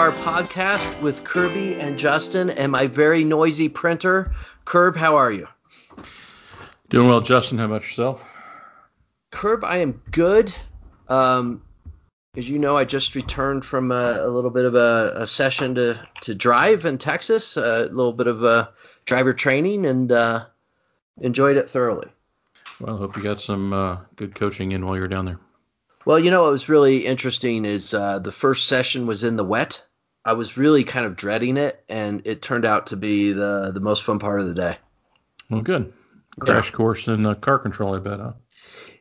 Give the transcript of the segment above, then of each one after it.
IndyCar podcast with Kirby and Justin and my very noisy printer. Curb, how are you? Doing well, Justin. How about yourself? Curb, I am good. Um, as you know, I just returned from a, a little bit of a, a, session to, to drive in Texas, a little bit of a driver training, and uh, enjoyed it thoroughly. Well, I hope you got some uh, good coaching in while you were down there. Well, you know what was really interesting is uh, the first session was in the wet. I was really kind of dreading it, and it turned out to be the the most fun part of the day. Well, good. Crash yeah. course in uh, car control, I bet, huh?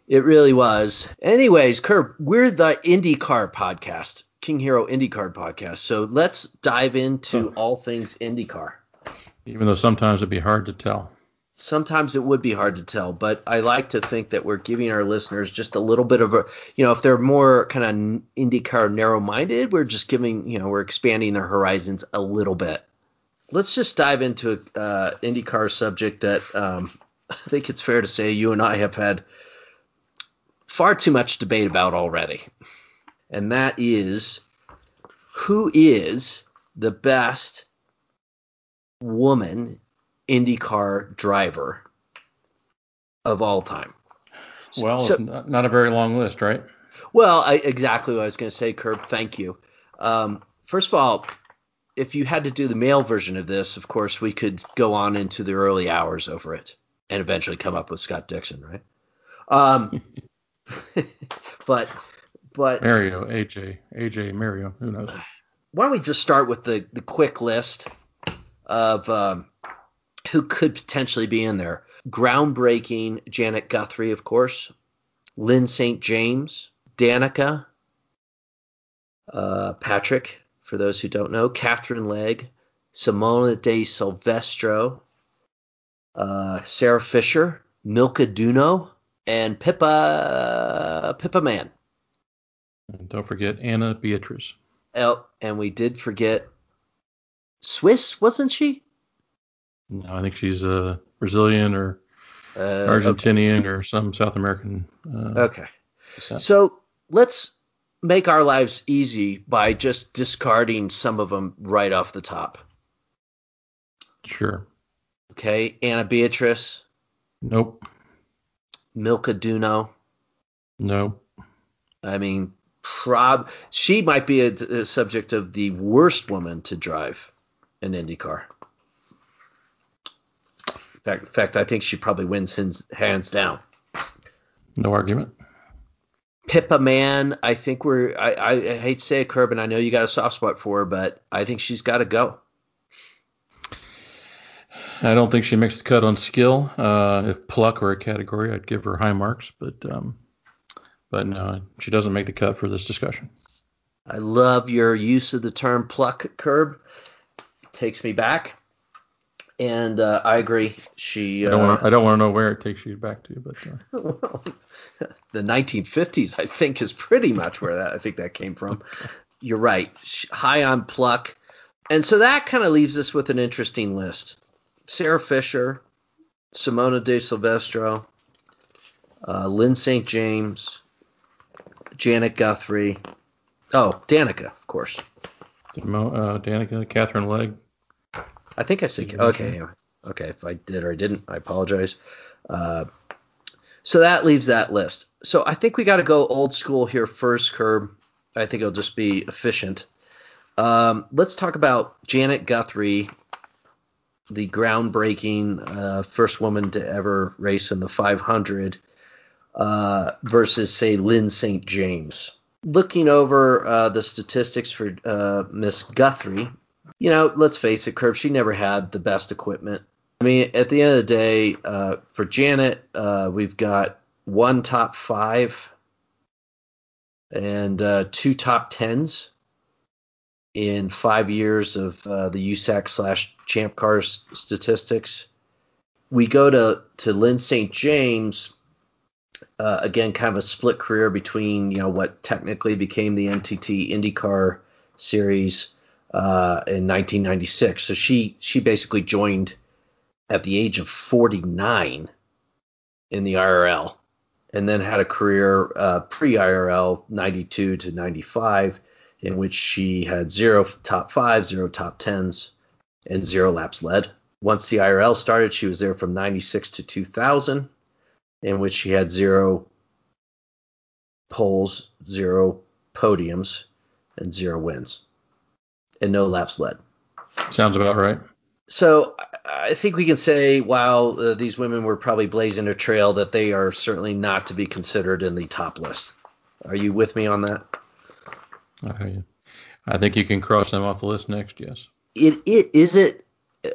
It really was. Anyways, Curb, we're the IndyCar podcast, King Hiro IndyCar podcast. So let's dive into all things IndyCar. Even though sometimes it'd be hard to tell sometimes it would be hard to tell, but I like to think that we're giving our listeners just a little bit of a, you know, if they're more kind of IndyCar narrow minded, we're just giving, you know, we're expanding their horizons a little bit. Let's just dive into a uh, IndyCar subject that um, I think it's fair to say you and I have had far too much debate about already. And that is who is the best woman IndyCar driver of all time. Well, so, not a very long list, right? Well, I, exactly what I was going to say, Curb. Thank you. Um, first of all, if you had to do the male version of this, of course, we could go on into the early hours over it and eventually come up with Scott Dixon, right? Um, but but Mario, AJ, AJ, Mario, who knows? Why don't we just start with the the quick list of um, who could potentially be in there. Groundbreaking Janet Guthrie, of course, Lyn St. James, Danica, uh, Patrick, for those who don't know, Katherine Legge, Simona de Silvestro, uh, Sarah Fisher, Milka Duno, and Pippa Pippa Mann. And don't forget Ana Beatriz. Oh, and we did forget Swiss, wasn't she? No, I think she's a uh, Brazilian or uh, Argentinian okay. or some South American. Uh, okay. Descent. So let's make our lives easy by just discarding some of them right off the top. Sure. Okay. Ana Beatriz. Nope. Milka Duno. Nope. I mean, prob she might be a, a subject of the worst woman to drive an IndyCar fact, in fact, I think she probably wins hands, hands down. No argument. Pippa Mann, I think we're. I, I, I hate to say it, Curb, and I know you got a soft spot for her, but I think she's got to go. I don't think she makes the cut on skill. Uh, if pluck were a category, I'd give her high marks, but um, but no, she doesn't make the cut for this discussion. I love your use of the term pluck, Curb. Takes me back and uh, I agree. She. I don't, uh, want, to know where it takes you back to, but. Uh. well, the 1950s, I think, is pretty much where that I think that came from. You're right. High on pluck, and so that kind of leaves us with an interesting list: Sarah Fisher, Simona de Silvestro, uh, Lyn St. James, Janet Guthrie. Oh, Danica, of course. Uh, Danica, Katherine Legge. I think I said okay. Okay, if I did or I didn't, I apologize. Uh, so that leaves that list. So I think we got to go old school here first, Curb. I think it'll just be efficient. Um, let's talk about Janet Guthrie, the groundbreaking uh, first woman to ever race in the 500, uh, versus say Lyn St. James. Looking over uh, the statistics for uh, Miss Guthrie, you know, let's face it, Curb, she never had the best equipment. I mean, at the end of the day, uh, for Janet, uh, we've got one top five and uh, two top tens in five years of uh, the USAC slash Champ Cars statistics. We go to to Lyn St. James. Uh, again, kind of a split career between you know what technically became the NTT IndyCar series uh, in 1996. So she she basically joined at the age of 49 in the IRL. and then had a career uh, pre IRL 92 to 95 in which she had zero top five, zero top tens, and zero laps led. Once the IRL started, she was there from 96 to 2000, in which she had zero poles, zero podiums, and zero wins, and no laps led. Sounds about right. So I think we can say, while uh, these women were probably blazing a trail, that they are certainly not to be considered in the top list. Are you with me on that? I, I think you can cross them off the list next. Yes. It it is it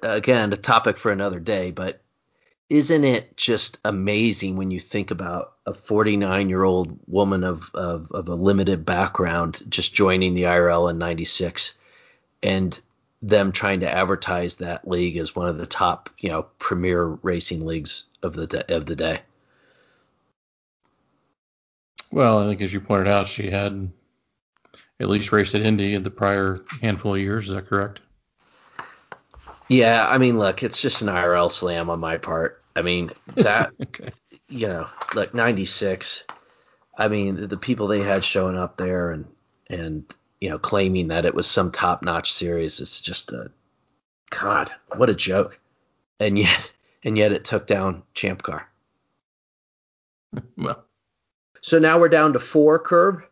again a topic for another day, but isn't it just amazing when you think about a 49 year old woman of, of, of a limited background just joining the IRL in 96 and them trying to advertise that league as one of the top, you know, premier racing leagues of the de- of the day. Well, I think as you pointed out, she had at least raced at Indy in the prior handful of years. Is that correct? Yeah, I mean, look, it's just an IRL slam on my part. I mean, that, okay. you know, like 96. I mean, the, the people they had showing up there and, and, you know, claiming that it was some top notch series. It's just a, God, what a joke. And yet, and yet it took down Champ Car. well, so now we're down to four curb.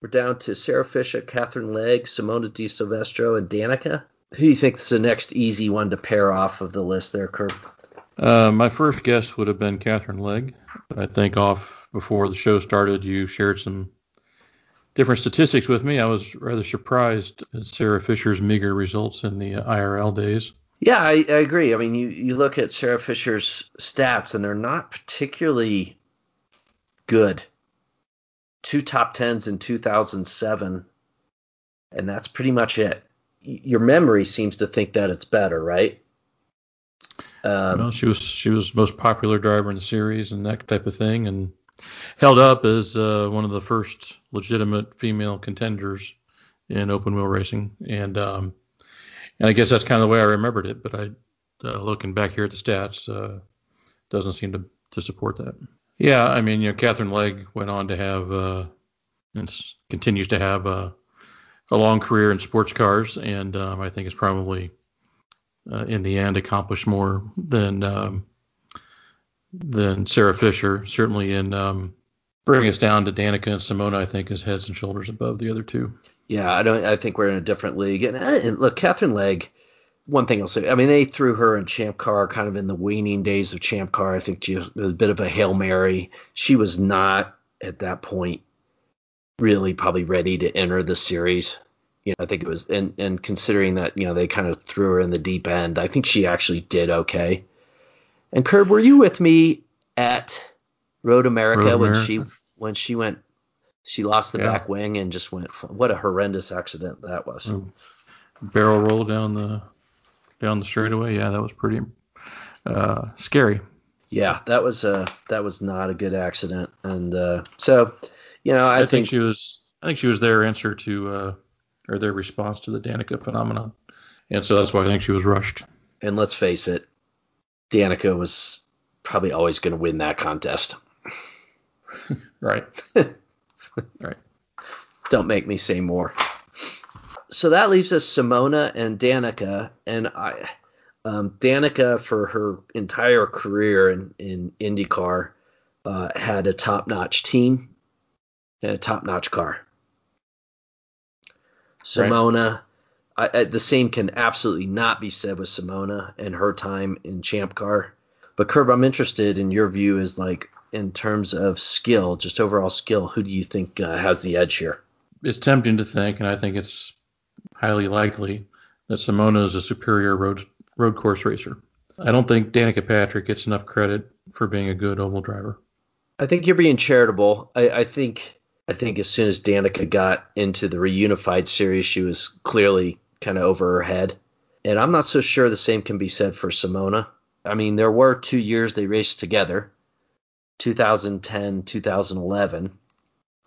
We're down to Sarah Fisher, Katherine Legge, Simona de Silvestro, and Danica. Who do you think is the next easy one to pair off of the list there, Curb? Uh, my first guess would have been Katherine Legge, but I think off before the show started, you shared some different statistics with me. I was rather surprised at Sarah Fisher's meager results in the IRL days. Yeah, I, I agree. I mean, you, you look at Sarah Fisher's stats, and they're not particularly good. Two top tens in 2007, and that's pretty much it. Your memory seems to think that it's better, right? Um, well, she was she was most popular driver in the series and that type of thing, and held up as uh, one of the first legitimate female contenders in open wheel racing, and um, and I guess that's kind of the way I remembered it. But I, uh, looking back here at the stats, uh, doesn't seem to to support that. Yeah, I mean, you know, Katherine Legge went on to have uh, and continues to have a, a long career in sports cars, and um, I think it's probably uh, in the end accomplished more than um, than Sarah Fisher. Certainly in um, bringing us down to Danica and Simona, I think is heads and shoulders above the other two. Yeah, I don't. I think we're in a different league. And, uh, and look, Katherine Legge. One thing I'll say, I mean, they threw her in Champ Car kind of in the waning days of Champ Car. I think she was a bit of a hail mary. She was not at that point really probably ready to enter the series you know, I think it was, and and considering that you know they kind of threw her in the deep end, I think she actually did okay. And Curb, were you with me at Road America, Road when she when she went, she lost the yeah. back wing and just went. What a horrendous accident that was. Barrel roll down the down the straightaway. Yeah, that was pretty uh, scary. Yeah, that was uh that was not a good accident, and uh, so you know I, I think, think, she was I think she was their answer to uh, or their response to the Danica phenomenon. And so that's why I think she was rushed. And let's face it, Danica was probably always going to win that contest. right. right. Don't make me say more. So that leaves us Simona and Danica, and I, um, Danica for her entire career in, in IndyCar uh, had a top-notch team and a top-notch car. Simona. Right. I, I, the same can absolutely not be said with Simona and her time in Champ Car. But Curb, I'm interested in your view is like in terms of skill, just overall skill. Who do you think uh, has the edge here? It's tempting to think, and I think it's highly likely that Simona is a superior road road course racer. I don't think Danica Patrick gets enough credit for being a good oval driver. I think you're being charitable. I, I think I think as soon as Danica got into the reunified series, she was clearly kind of over her head. And I'm not so sure the same can be said for Simona. I mean, there were two years they raced together 2010, 2011.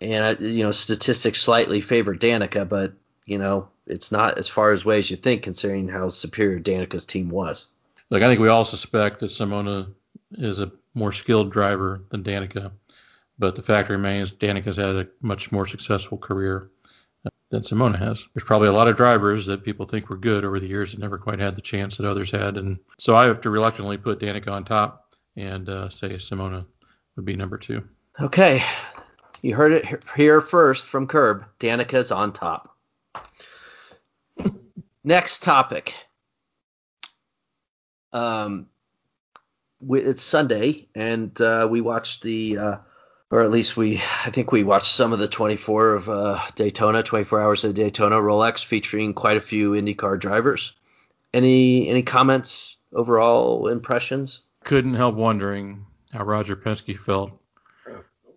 And, you know, statistics slightly favor Danica, but, you know, it's not as far as way as you think, considering how superior Danica's team was. Look, I think we all suspect that Simona is a more skilled driver than Danica. But the fact remains, Danica's had a much more successful career than Simona has. There's probably a lot of drivers that people think were good over the years that never quite had the chance that others had, and so I have to reluctantly put Danica on top and uh, say Simona would be number two. Okay, you heard it here first from Curb. Danica's on top. Next topic. Um, it's Sunday, and uh, we watched the uh, or at least we I think we watched some of the 24 of uh, Daytona, 24 hours of Daytona Rolex, featuring quite a few IndyCar drivers. Any any comments, overall impressions? Couldn't help wondering how Roger Penske felt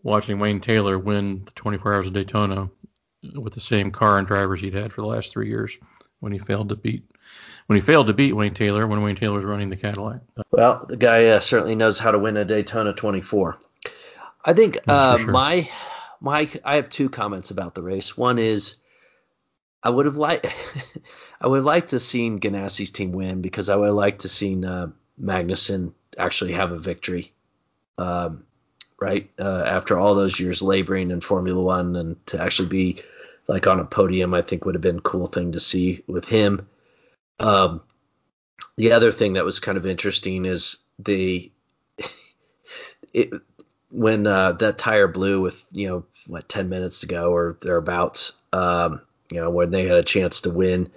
watching Wayne Taylor win the 24 hours of Daytona with the same car and drivers he'd had for the last three years when he failed to beat when he failed to beat Wayne Taylor when Wayne Taylor was running the Cadillac. Well, the guy uh, certainly knows how to win a Daytona 24. I think uh, sure. my my I have two comments about the race. One is I would have liked I would have liked to seen Ganassi's team win because I would have liked to seen uh, Magnussen actually have a victory. Um, right uh, after all those years laboring in Formula One and to actually be like on a podium, I think would have been a cool thing to see with him. Um, the other thing that was kind of interesting is the it, when uh, that tire blew with you know what 10 minutes to go or thereabouts um, you know when they had a chance to win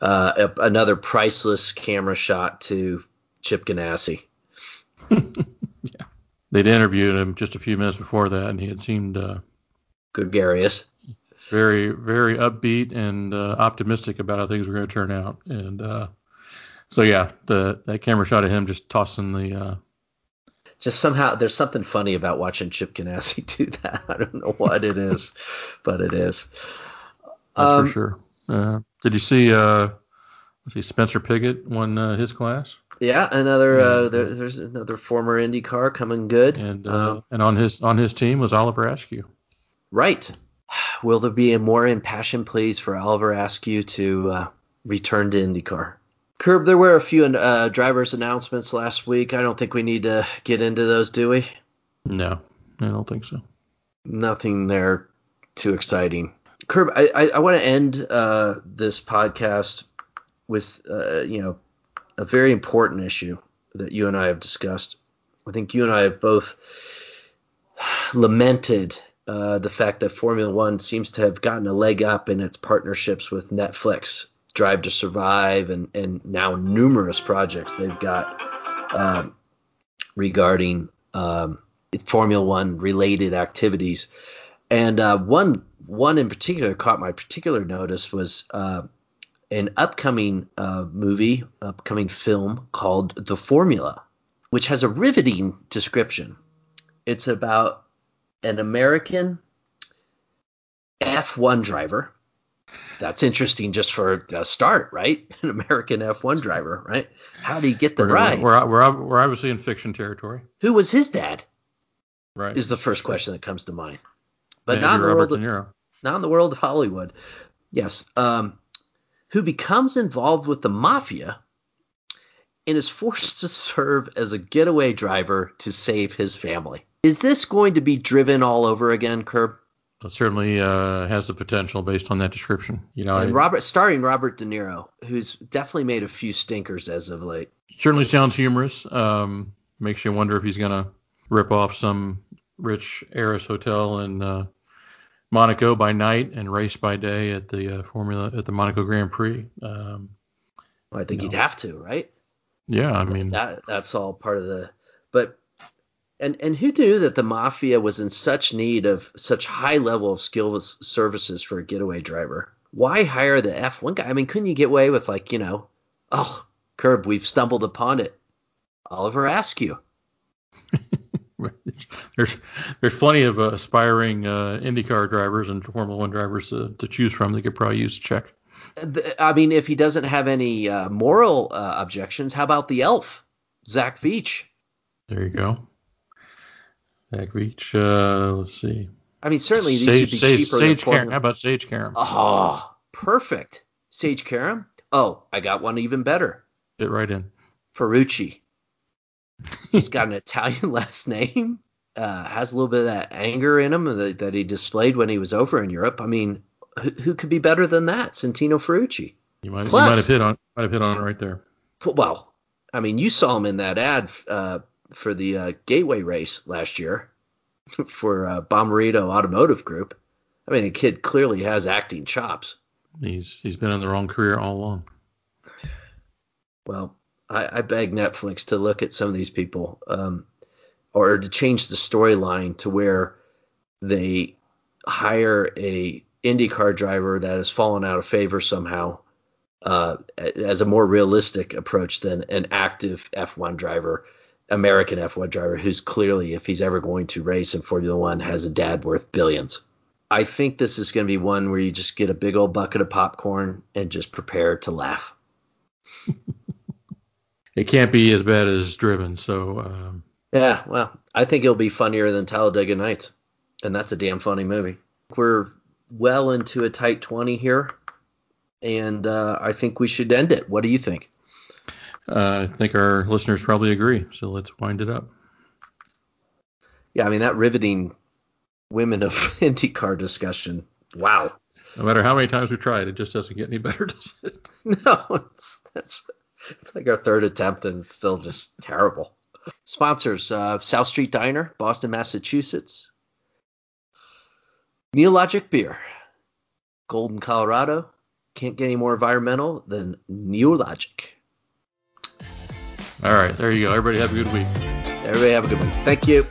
uh, another priceless camera shot to chip ganassi yeah they'd interviewed him just a few minutes before that and he had seemed uh, gregarious very very upbeat and uh, optimistic about how things were going to turn out and uh, so yeah the that camera shot of him just tossing the uh, just somehow there's something funny about watching Chip Ganassi do that. I don't know what it is, but it is. That's um, for sure. Uh, did you see? Uh, see Spencer Pigot won uh, his class. Yeah, another uh, there, there's another former IndyCar coming good. And uh, um, and on his on his team was Oliver Askew. Right. Will there be a more impassioned pleas for Oliver Askew to uh, return to IndyCar? Curb, there were a few uh, drivers' announcements last week. I don't think we need to get into those, do we? No, I don't think so. Nothing there too exciting. Curb, I, I, I want to end uh, this podcast with, uh, you know, a very important issue that you and I have discussed. I think you and I have both lamented uh, the fact that Formula One seems to have gotten a leg up in its partnerships with Netflix Drive to Survive, and and now numerous projects they've got um, regarding um, Formula One related activities. And uh, one one in particular caught my particular notice was uh, an upcoming uh, movie, upcoming film called The Formula, which has a riveting description. It's about an American F1 driver that's interesting just for a start, right? An American F1 driver, right? How did he get the we're, ride? We're, we're, we're obviously in fiction territory. Who was his dad? Right. Is the first question that comes to mind. But not in, the world of, not in the world of Hollywood. Yes. Um, who becomes involved with the mafia and is forced to serve as a getaway driver to save his family. Is this going to be driven all over again, Curb? It certainly uh, has the potential based on that description. You know, and Robert, starring Robert De Niro, who's definitely made a few stinkers as of late. Certainly sounds humorous. Um, makes you wonder if he's gonna rip off some rich heiress hotel and uh, Monaco by night and race by day at the uh, Formula at the Monaco Grand Prix. Um, well, I think he'd know. have to, right? Yeah, I mean that that's all part of the. But and and who knew that the mafia was in such need of such high level of skill services for a getaway driver? Why hire the F1 guy? I mean, couldn't you get away with like, you know, oh, Curb, we've stumbled upon it. Oliver Askew. there's there's plenty of uh, aspiring uh, IndyCar drivers and Formula One drivers uh, to choose from. They could probably use check. I mean, if he doesn't have any uh, moral uh, objections, how about the elf, Zach Veach? There you go. Zach Veach. Uh, let's see. I mean, certainly these Sage, should be Sage, cheaper. Sage Karam. How about Sage Karam? Oh, perfect. Sage Karam. Oh, I got one even better. Fit right in. Ferrucci. He's got an Italian last name. uh, has a little bit of that anger in him that, that, he displayed when he was over in Europe. I mean, who, who could be better than that? Santino Ferrucci. You might, Plus, you might have hit on might have hit on it right there. Well, I mean, you saw him in that ad uh, for the uh, Gateway race last year for uh, Bommarito Automotive Group. I mean, the kid clearly has acting chops. He's he's been in the wrong career all along. Well, I, I beg Netflix to look at some of these people, um, or to change the storyline to where they hire a IndyCar driver that has fallen out of favor somehow uh, as a more realistic approach than an active F1 driver, American F1 driver, who's clearly, if he's ever going to race in Formula One, has a dad worth billions. I think this is going to be one where you just get a big old bucket of popcorn and just prepare to laugh. it can't be as bad as Driven, so. Um... Yeah, well, I think it'll be funnier than Talladega Nights, and that's a damn funny movie. We're well into a tight 20 here, and uh, I think we should end it. What do you think? Uh, I think our listeners probably agree, so let's wind it up. Yeah, I mean that riveting women of IndyCar discussion. Wow. No matter how many times we try it, it just doesn't get any better, does it? No, it's that's it's like our third attempt and it's still just terrible. Sponsors: uh, South Street Diner, Boston, Massachusetts. Neologic Beer, Golden, Colorado. Can't get any more environmental than Neologic. All right, there you go. Everybody have a good week. Everybody have a good week. Thank you.